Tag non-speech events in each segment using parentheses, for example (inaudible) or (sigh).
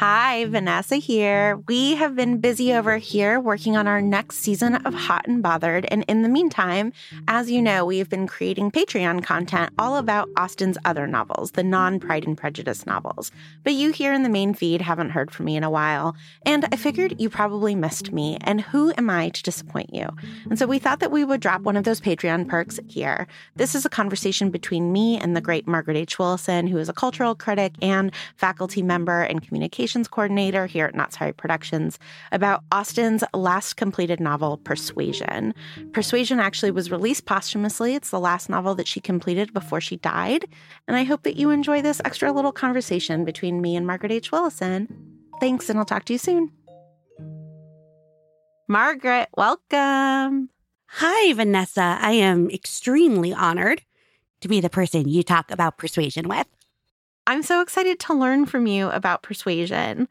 Hi, Vanessa here. We have been busy over here working on our next season of Hot and Bothered. And in the meantime, as you know, we've been creating Patreon content all about Austen's other novels, the non Pride and Prejudice novels. But you here in the main feed haven't heard from me in a while. And I figured you probably missed me. And who am I to disappoint you? And so we thought that we would drop one of those Patreon perks here. This is a conversation between me and the great Margaret H. Willison, who is a cultural critic and faculty member and coordinator here at Not Sorry Productions, about Austen's last completed novel, Persuasion. Persuasion actually was released posthumously. It's the last novel that she completed before she died. And I hope that you enjoy this extra little conversation between me and Margaret H. Willison. Thanks, and I'll talk to you soon. Margaret, welcome. Hi, Vanessa. I am extremely honored to be the person you talk about persuasion with. I'm so excited to learn from you about persuasion.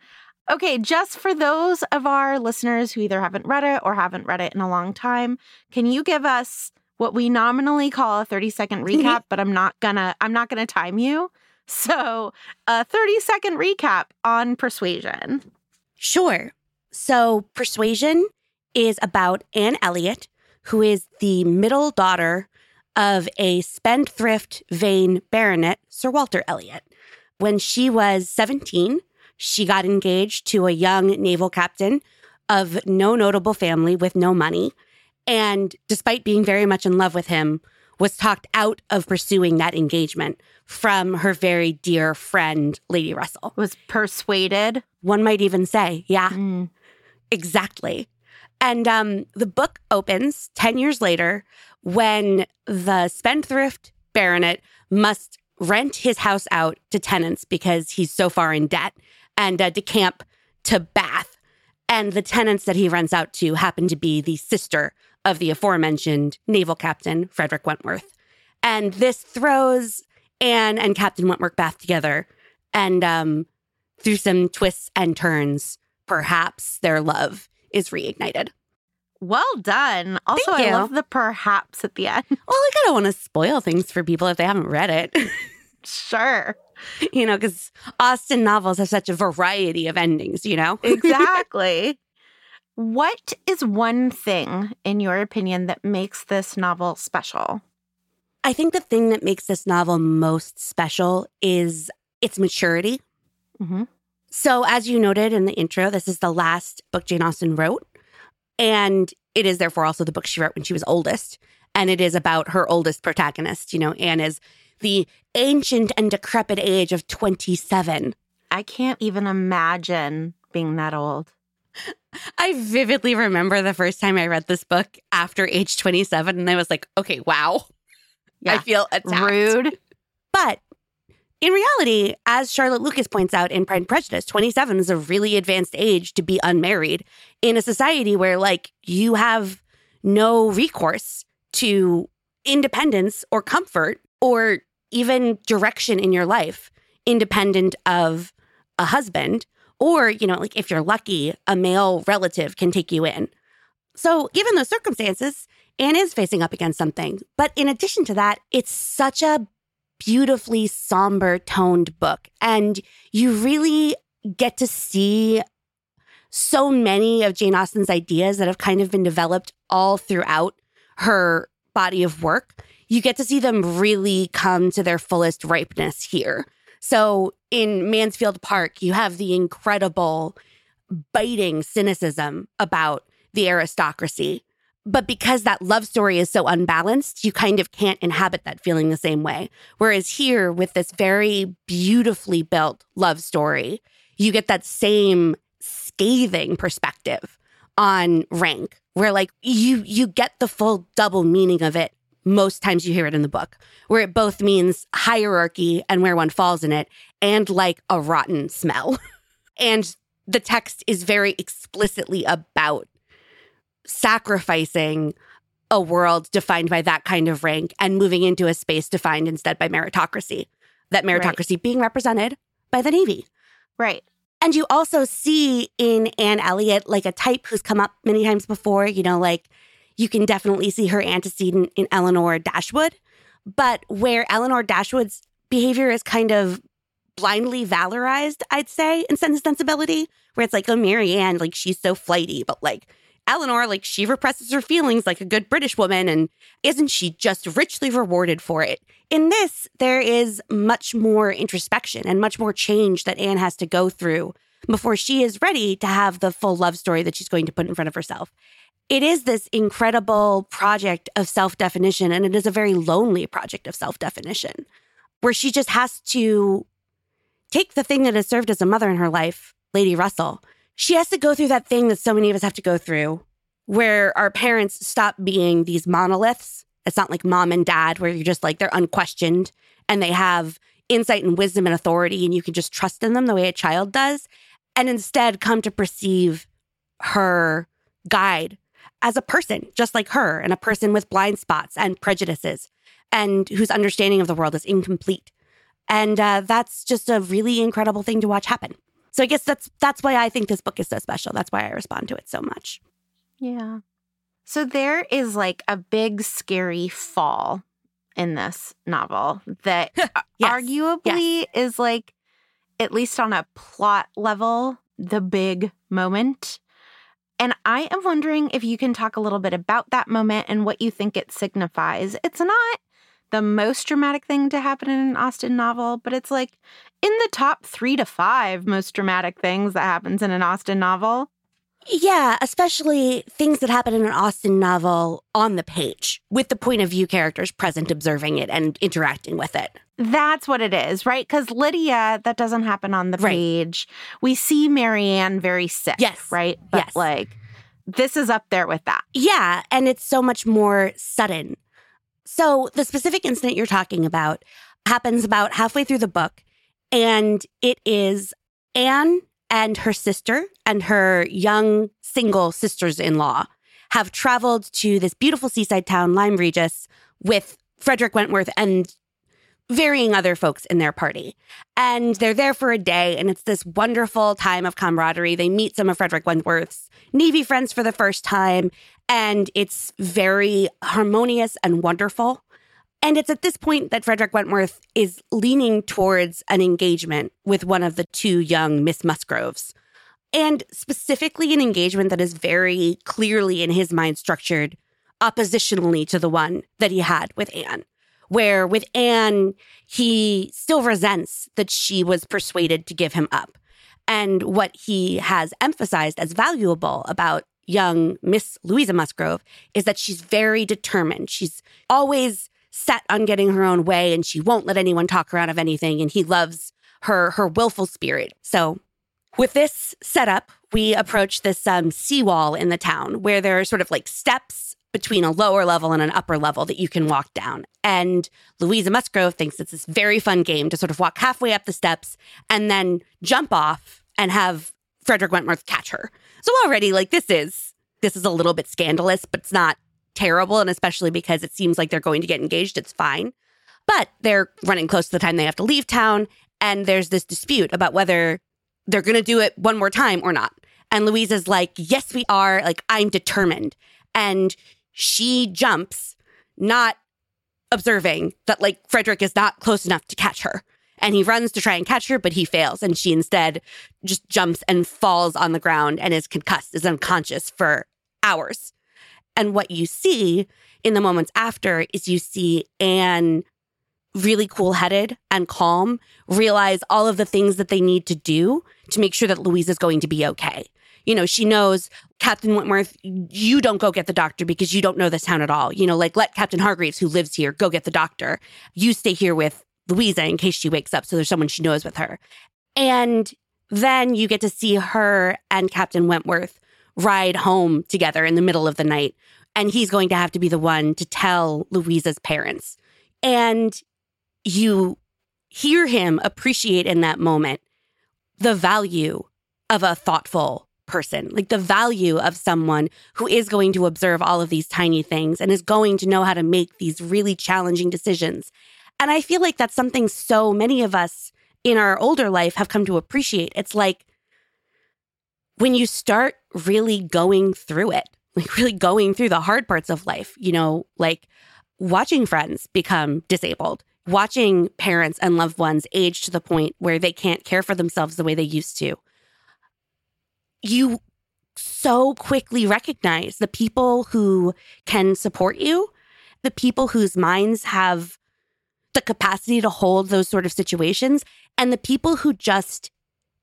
Okay, just for those of our listeners who either haven't read it or haven't read it in a long time, can you give us what we nominally call a 30 second (laughs) recap, but I'm not gonna I'm not gonna time you. So, a 30 second recap on persuasion. Sure. So, Persuasion is about Anne Elliot, who is the middle daughter of a spendthrift, vain baronet, Sir Walter Elliot. When she was 17, she got engaged to a young naval captain of no notable family with no money. And despite being very much in love with him, was talked out of pursuing that engagement from her very dear friend, Lady Russell. Was persuaded. One might even say, yeah, mm. exactly. And um, the book opens 10 years later when the spendthrift baronet must rent his house out to tenants because he's so far in debt and uh, decamp to Bath. And the tenants that he rents out to happen to be the sister of the aforementioned naval captain, Frederick Wentworth. And this throws Anne and Captain Wentworth Bath together. And um, through some twists and turns, perhaps their love is reignited. Well done. Also, I love the perhaps at the end. Well, like, I kind of want to spoil things for people if they haven't read it. (laughs) sure. You know, because Austen novels have such a variety of endings, you know? (laughs) exactly. What is one thing, in your opinion, that makes this novel special? I think the thing that makes this novel most special is its maturity. Mm-hmm. So, as you noted in the intro, this is the last book Jane Austen wrote. And it is therefore also the book she wrote when she was oldest. And it is about her oldest protagonist. You know, Anne is the ancient and decrepit age of 27. I can't even imagine being that old. I vividly remember the first time I read this book after age 27, and I was like, okay, wow. Yeah. I feel attacked. Rude. But in reality, as Charlotte Lucas points out in Pride and Prejudice, 27 is a really advanced age to be unmarried in a society where, like, you have no recourse to independence or comfort or even direction in your life, independent of a husband. Or, you know, like if you're lucky, a male relative can take you in. So, given those circumstances, Anne is facing up against something. But in addition to that, it's such a beautifully somber toned book. And you really get to see so many of Jane Austen's ideas that have kind of been developed all throughout her body of work. You get to see them really come to their fullest ripeness here. So in Mansfield Park, you have the incredible, biting cynicism about the aristocracy. But because that love story is so unbalanced, you kind of can't inhabit that feeling the same way. Whereas here, with this very beautifully built love story, you get that same scathing perspective on rank, where like you you get the full double meaning of it most times you hear it in the book, where it both means hierarchy and where one falls in it, and like a rotten smell. (laughs) and the text is very explicitly about sacrificing a world defined by that kind of rank and moving into a space defined instead by meritocracy. That meritocracy right. being represented by the Navy. Right. And you also see in Anne Elliot like a type who's come up many times before, you know, like you can definitely see her antecedent in Eleanor Dashwood, but where Eleanor Dashwood's behavior is kind of blindly valorized, I'd say, in Sense and Sensibility, where it's like, oh, Marianne, like she's so flighty, but like Eleanor, like she represses her feelings like a good British woman, and isn't she just richly rewarded for it? In this, there is much more introspection and much more change that Anne has to go through before she is ready to have the full love story that she's going to put in front of herself it is this incredible project of self definition, and it is a very lonely project of self definition where she just has to take the thing that has served as a mother in her life, Lady Russell. She has to go through that thing that so many of us have to go through, where our parents stop being these monoliths. It's not like mom and dad, where you're just like they're unquestioned and they have insight and wisdom and authority, and you can just trust in them the way a child does. And instead, come to perceive her guide as a person, just like her, and a person with blind spots and prejudices, and whose understanding of the world is incomplete. And uh, that's just a really incredible thing to watch happen. So I guess that's that's why I think this book is so special. That's why I respond to it so much. Yeah. So there is like a big scary fall in this novel that (laughs) yes. arguably yes. is like at least on a plot level the big moment and I am wondering if you can talk a little bit about that moment and what you think it signifies. It's not the most dramatic thing to happen in an Austen novel, but it's like in the top three to five most dramatic things that happens in an Austen novel. Yeah, especially things that happen in an Austen novel on the page with the point of view characters present observing it and interacting with it. That's what it is, right? Because Lydia, that doesn't happen on the right. page. We see Marianne very sick. Yes. Right? But yes. like this is up there with that. Yeah. And it's so much more sudden. So the specific incident you're talking about happens about halfway through the book. And it is Anne and her sister and her young single sisters in law have traveled to this beautiful seaside town, Lyme Regis, with Frederick Wentworth and varying other folks in their party. And they're there for a day, and it's this wonderful time of camaraderie. They meet some of Frederick Wentworth's Navy friends for the first time, and it's very harmonious and wonderful. And it's at this point that Frederick Wentworth is leaning towards an engagement with one of the two young Miss Musgroves. And specifically, an engagement that is very clearly in his mind structured oppositionally to the one that he had with Anne. Where with Anne, he still resents that she was persuaded to give him up. And what he has emphasized as valuable about young Miss Louisa Musgrove is that she's very determined. She's always set on getting her own way and she won't let anyone talk her out of anything and he loves her her willful spirit. So with this setup, we approach this um, seawall in the town where there are sort of like steps between a lower level and an upper level that you can walk down. And Louisa Musgrove thinks it's this very fun game to sort of walk halfway up the steps and then jump off and have Frederick Wentworth catch her. So already, like this is this is a little bit scandalous, but it's not terrible. And especially because it seems like they're going to get engaged, it's fine. But they're running close to the time they have to leave town. And there's this dispute about whether they're going to do it one more time or not. And Louisa's like, yes, we are. Like, I'm determined. And she jumps, not observing that, like, Frederick is not close enough to catch her. And he runs to try and catch her, but he fails. And she instead just jumps and falls on the ground and is concussed, is unconscious for hours. And what you see in the moments after is you see Anne really cool headed and calm, realize all of the things that they need to do to make sure that Louise is going to be okay. You know, she knows Captain Wentworth, you don't go get the doctor because you don't know this town at all. You know, like let Captain Hargreaves, who lives here, go get the doctor. You stay here with Louisa in case she wakes up. So there's someone she knows with her. And then you get to see her and Captain Wentworth ride home together in the middle of the night. And he's going to have to be the one to tell Louisa's parents. And you hear him appreciate in that moment the value of a thoughtful person, like the value of someone who is going to observe all of these tiny things and is going to know how to make these really challenging decisions. And I feel like that's something so many of us in our older life have come to appreciate. It's like when you start really going through it, like really going through the hard parts of life, you know, like watching friends become disabled, watching parents and loved ones age to the point where they can't care for themselves the way they used to. You so quickly recognize the people who can support you, the people whose minds have the capacity to hold those sort of situations, and the people who just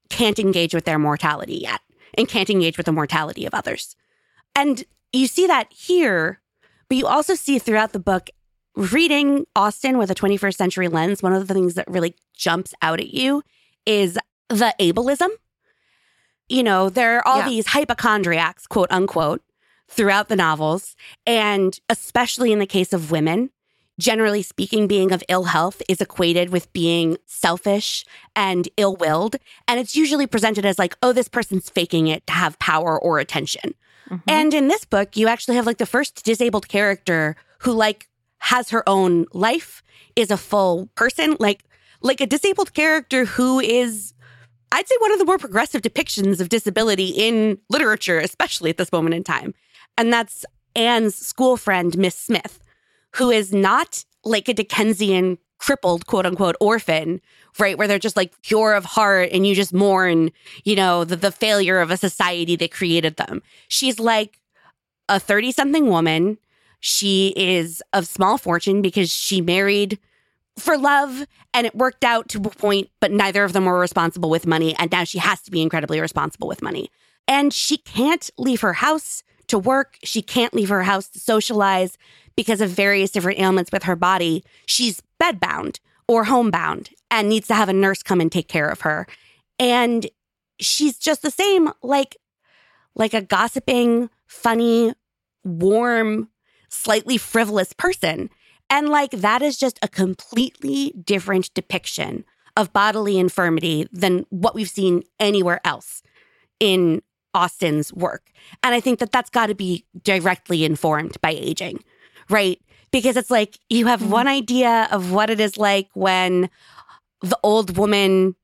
can't engage with their mortality yet and can't engage with the mortality of others. And you see that here, but you also see throughout the book reading Austen with a 21st century lens, one of the things that really jumps out at you is the ableism. You know, there are all yeah. these hypochondriacs, quote unquote, throughout the novels. And especially in the case of women, generally speaking, being of ill health is equated with being selfish and ill willed. And it's usually presented as like, oh, this person's faking it to have power or attention. Mm-hmm. And in this book, you actually have like the first disabled character who, like, has her own life, is a full person, like like a disabled character who is I'd say one of the more progressive depictions of disability in literature, especially at this moment in time. And that's Anne's school friend, Miss Smith, who is not like a Dickensian crippled quote unquote orphan, right? Where they're just like pure of heart and you just mourn, you know, the, the failure of a society that created them. She's like a 30 something woman she is of small fortune because she married for love and it worked out to a point, but neither of them were responsible with money. And now she has to be incredibly responsible with money. And she can't leave her house to work. She can't leave her house to socialize because of various different ailments with her body. She's bedbound or homebound and needs to have a nurse come and take care of her. And she's just the same, like, like a gossiping, funny, warm, slightly frivolous person. And like that is just a completely different depiction of bodily infirmity than what we've seen anywhere else in Austen's work. And I think that that's got to be directly informed by aging, right? Because it's like you have mm-hmm. one idea of what it is like when the old woman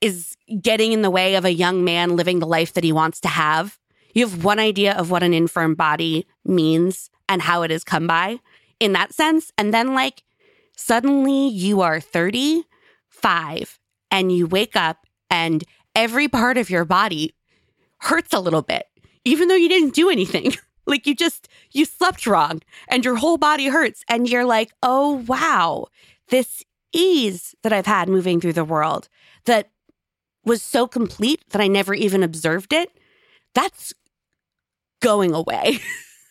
is getting in the way of a young man living the life that he wants to have. You have one idea of what an infirm body means and how it has come by in that sense. And then, like, suddenly you are 35 and you wake up and every part of your body hurts a little bit, even though you didn't do anything. (laughs) like, you just, you slept wrong and your whole body hurts. And you're like, oh, wow, this ease that I've had moving through the world that was so complete that I never even observed it. That's going away.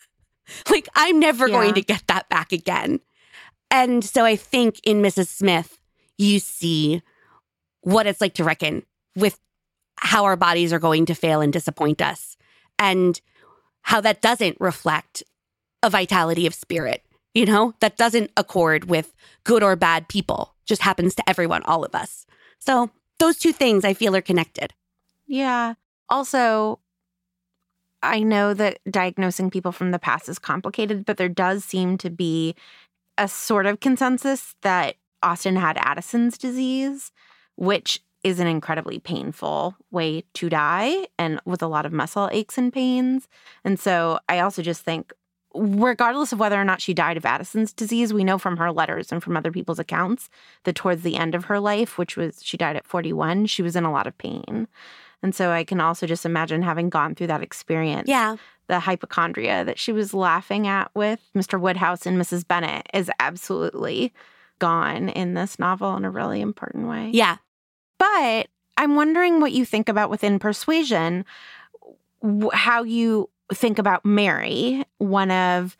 (laughs) like, I'm never yeah. going to get that back again. And so I think in Mrs. Smith, you see what it's like to reckon with how our bodies are going to fail and disappoint us, and how that doesn't reflect a vitality of spirit, you know, that doesn't accord with good or bad people, just happens to everyone, all of us. So those two things I feel are connected. Yeah. Also, I know that diagnosing people from the past is complicated, but there does seem to be a sort of consensus that Austen had Addison's disease, which is an incredibly painful way to die and with a lot of muscle aches and pains. And so I also just think, regardless of whether or not she died of Addison's disease, we know from her letters and from other people's accounts that towards the end of her life, which was she died at 41, she was in a lot of pain. And so I can also just imagine having gone through that experience. Yeah. the hypochondria that she was laughing at with Mr. Woodhouse and Mrs. Bennet is absolutely gone in this novel in a really important way. Yeah. But I'm wondering what you think about within persuasion, how you think about Mary, one of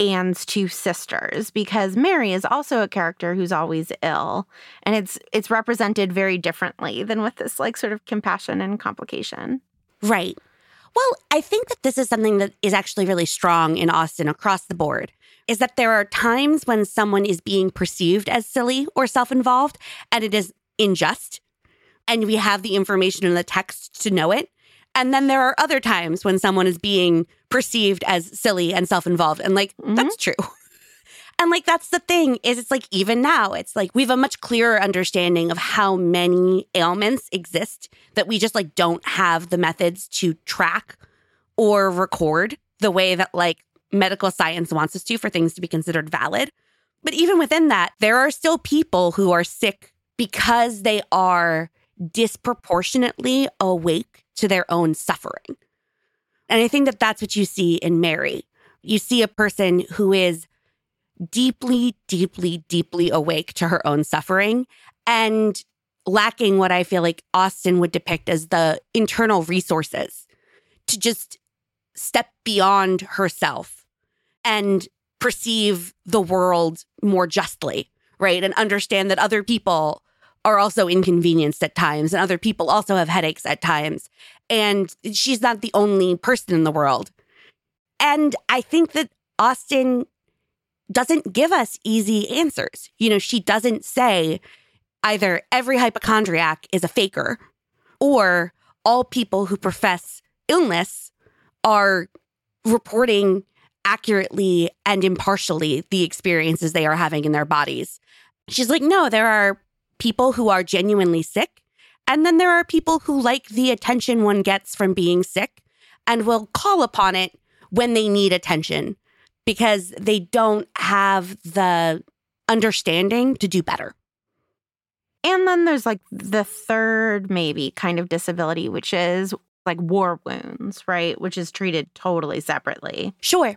Anne's two sisters, because Mary is also a character who's always ill, and it's it's represented very differently than with this like sort of compassion and complication. Right. Well, I think that this is something that is actually really strong in Austen across the board. Is that there are times when someone is being perceived as silly or self involved and it is unjust, and we have the information in the text to know it. And then there are other times when someone is being perceived as silly and self involved. And like, mm-hmm. that's true. (laughs) And like, that's the thing is it's like, even now, it's like we have a much clearer understanding of how many ailments exist that we just like don't have the methods to track or record the way that like medical science wants us to for things to be considered valid. But even within that, there are still people who are sick because they are disproportionately awake to their own suffering. And I think that that's what you see in Mary. You see a person who is deeply, deeply, deeply awake to her own suffering and lacking what I feel like Austen would depict as the internal resources to just step beyond herself and perceive the world more justly, right? And understand that other people are also inconvenienced at times and other people also have headaches at times. And she's not the only person in the world. And I think that Austen doesn't give us easy answers. You know, she doesn't say either every hypochondriac is a faker or all people who profess illness are reporting accurately and impartially the experiences they are having in their bodies. She's like, no, there are people who are genuinely sick. And then there are people who like the attention one gets from being sick and will call upon it when they need attention because they don't have the understanding to do better. And then there's like the third, maybe kind of disability, which is like war wounds, right? Which is treated totally separately. Sure.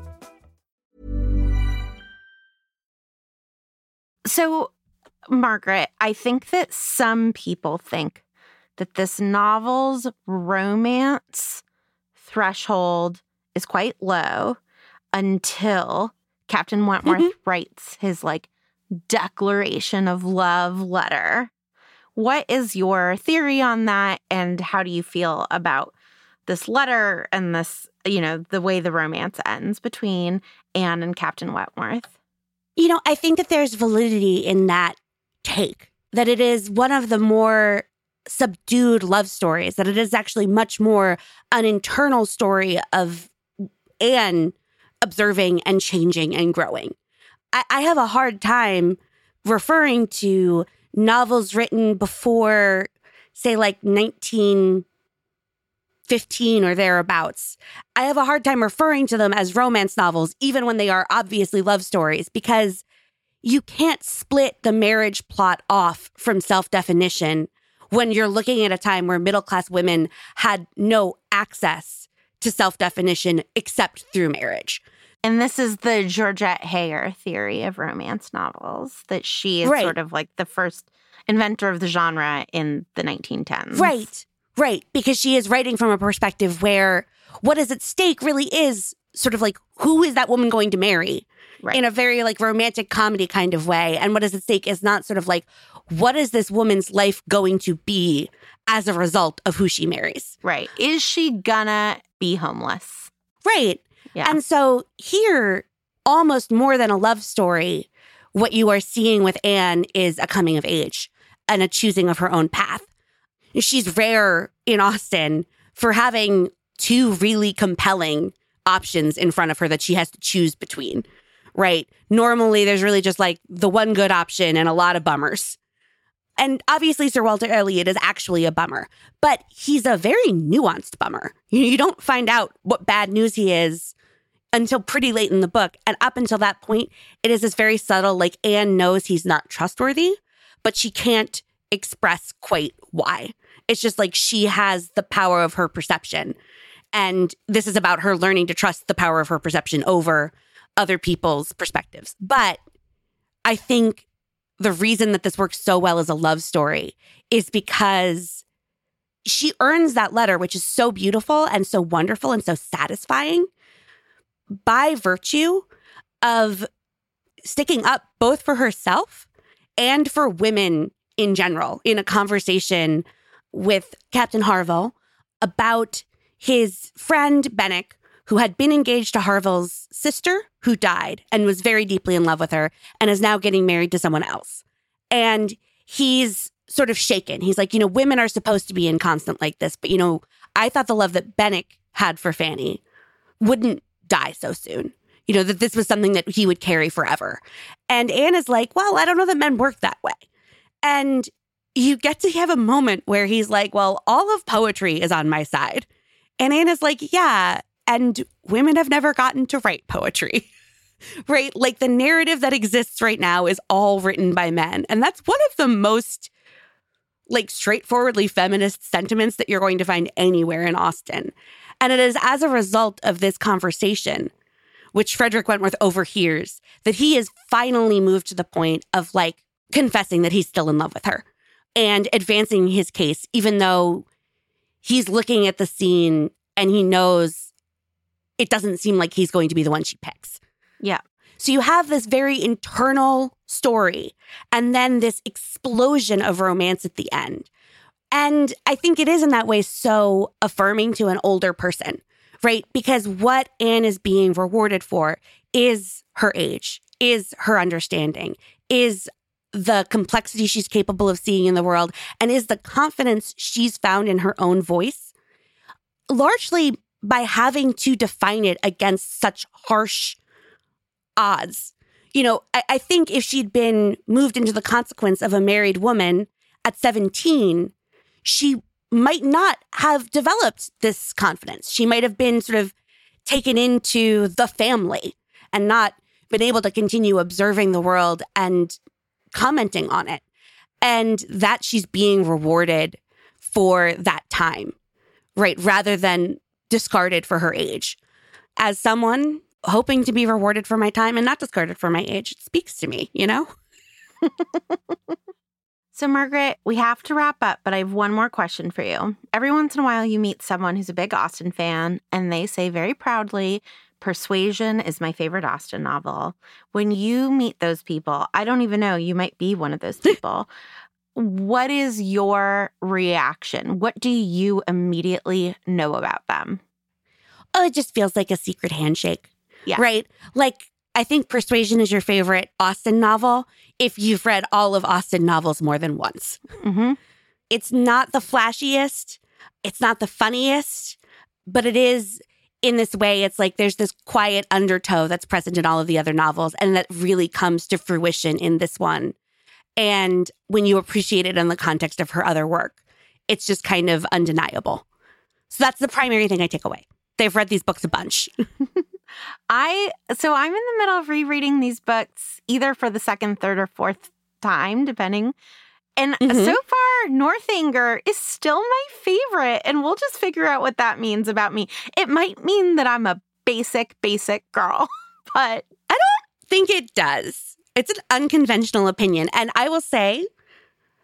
So, Margaret, I think that some people think that this novel's romance threshold is quite low until Captain Wentworth mm-hmm. writes his like declaration of love letter. What is your theory on that? And how do you feel about this letter and this, you know, the way the romance ends between Anne and Captain Wentworth? You know, I think that there's validity in that take, that it is one of the more subdued love stories, that it is actually much more an internal story of Anne observing and changing and growing. I, I have a hard time referring to novels written before, say, like 1915 or thereabouts. I have a hard time referring to them as romance novels, even when they are obviously love stories, because you can't split the marriage plot off from self definition when you're looking at a time where middle class women had no access to self definition except through marriage. And this is the Georgette Heyer theory of romance novels, that she is Right. sort of like the first inventor of the genre in the 1910s. Right. Right. Because she is writing from a perspective where what is at stake really is sort of like who is that woman going to marry? Right. In a very like romantic comedy kind of way. And what is at stake is not sort of like what is this woman's life going to be as a result of who she marries? Right. Is she gonna be homeless? Right. Yeah. And so here, almost more than a love story, what you are seeing with Anne is a coming of age and a choosing of her own path. She's rare in Austen for having two really compelling options in front of her that she has to choose between, right? Normally, there's really just like the one good option and a lot of bummers. And obviously, Sir Walter Elliot is actually a bummer, but he's a very nuanced bummer. You, don't find out what bad news he is until pretty late in the book. And up until that point, it is this very subtle, like Anne knows he's not trustworthy, but she can't express quite why. It's just like she has the power of her perception. And this is about her learning to trust the power of her perception over other people's perspectives. But I think the reason that this works so well as a love story is because she earns that letter, which is so beautiful and so wonderful and so satisfying by virtue of sticking up both for herself and for women in general in a conversation with Captain Harville about his friend Benwick, who had been engaged to Harville's sister, who died and was very deeply in love with her and is now getting married to someone else. And he's sort of shaken. He's like, you know, women are supposed to be inconstant like this, but you know, I thought the love that Benwick had for Fanny wouldn't die so soon. You know, that this was something that he would carry forever. And Anne is like, well, I don't know that men work that way. And you get to have a moment where he's like, well, all of poetry is on my side. And Anne's like, yeah. And women have never gotten to write poetry, (laughs) right? Like the narrative that exists right now is all written by men. And that's one of the most like straightforwardly feminist sentiments that you're going to find anywhere in Austen. And it is as a result of this conversation, which Frederick Wentworth overhears, that he is finally moved to the point of like confessing that he's still in love with her and advancing his case, even though he's looking at the scene and he knows it doesn't seem like he's going to be the one she picks. Yeah. So you have this very internal story and then this explosion of romance at the end. And I think it is in that way so affirming to an older person, right? Because what Anne is being rewarded for is her age, is her understanding, is the complexity she's capable of seeing in the world, and is the confidence she's found in her own voice, largely by having to define it against such harsh odds. You know, I, I think if she'd been moved into the consequence of a married woman at 17, she might not have developed this confidence. She might have been sort of taken into the family and not been able to continue observing the world and commenting on it. And that she's being rewarded for that time, right? Rather than discarded for her age. As someone hoping to be rewarded for my time and not discarded for my age, it speaks to me, you know? (laughs) So, Margaret, we have to wrap up, but I have one more question for you. Every once in a while, you meet someone who's a big Austen fan, and they say very proudly, Persuasion is my favorite Austen novel. When you meet those people, I don't even know, you might be one of those (laughs) people. what is your reaction? What do you immediately know about them? Oh, it just feels like a secret handshake. Yeah. Right? Like, I think Persuasion is your favorite Austen novel if you've read all of Austen novels more than once. Mm-hmm. It's not the flashiest, it's not the funniest, but it is in this way. It's like there's this quiet undertow that's present in all of the other novels, and that really comes to fruition in this one. And when you appreciate it in the context of her other work, it's just kind of undeniable. So that's the primary thing I take away. They've read these books a bunch. (laughs) I so I'm in the middle of rereading these books either for the second, third, or fourth time, depending. And Mhm. so far, Northanger is still my favorite, and we'll just figure out what that means about me. It might mean that I'm a basic, basic girl, (laughs) but I don't think it does. It's an unconventional opinion. And I will say,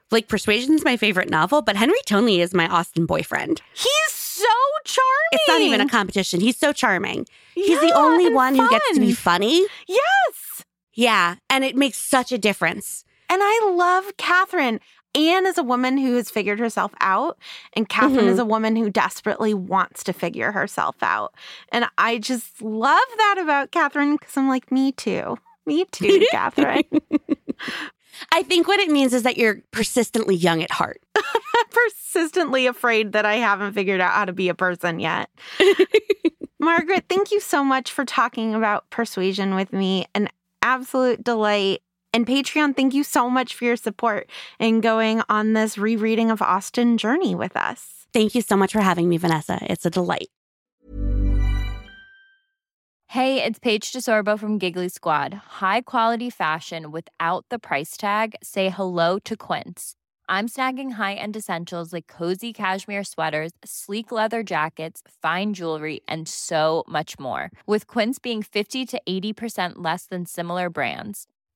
Like Persuasion's my favorite novel, but Henry Tilney is my Austen boyfriend. He's so charming. It's not even a competition. He's so charming. He's Yeah, the only one who gets to be funny. Yes. Yeah, and it makes such a difference. And I love Catherine. Anne is a woman who has figured herself out, and Catherine Mhm. is a woman who desperately wants to figure herself out. And I just love that about Catherine because I'm like, me too. Me too, (laughs) Catherine. I think what it means is that you're persistently young at heart. (laughs) Persistently afraid that I haven't figured out how to be a person yet. (laughs) Margaret, thank you so much for talking about persuasion with me. An absolute delight. And Patreon, thank you so much for your support in going on this rereading of Austen journey with us. Thank you so much for having me, Vanessa. It's a delight. Hey, it's Paige DeSorbo from Giggly Squad. High quality fashion without the price tag. Say hello to Quince. I'm snagging high-end essentials like cozy cashmere sweaters, sleek leather jackets, fine jewelry, and so much more. With Quince being 50 to 80% less than similar brands.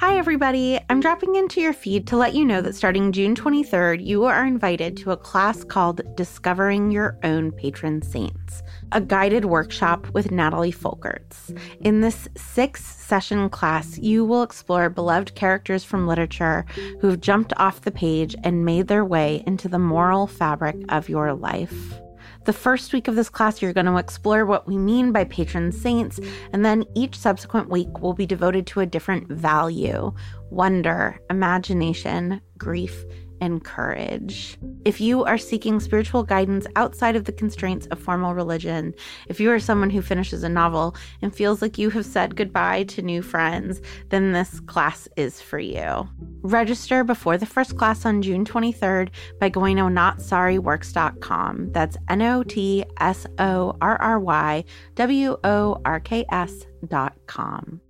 Hi, everybody. I'm dropping into your feed to let you know that starting June 23rd, you are invited to a class called Discovering Your Own Patron Saints, a guided workshop with Natalie Folkerts. In this six session class, you will explore beloved characters from literature who have jumped off the page and made their way into the moral fabric of your life. The first week of this class, you're going to explore what we mean by patron saints, and then each subsequent week will be devoted to a different value wonder, imagination, grief, and courage. If you are seeking spiritual guidance outside of the constraints of formal religion, if you are someone who finishes a novel and feels like you have said goodbye to new friends, then this class is for you. Register before the first class on June 23rd by going to notsorryworks.com. That's N O T S O R R Y W O R K S dot com.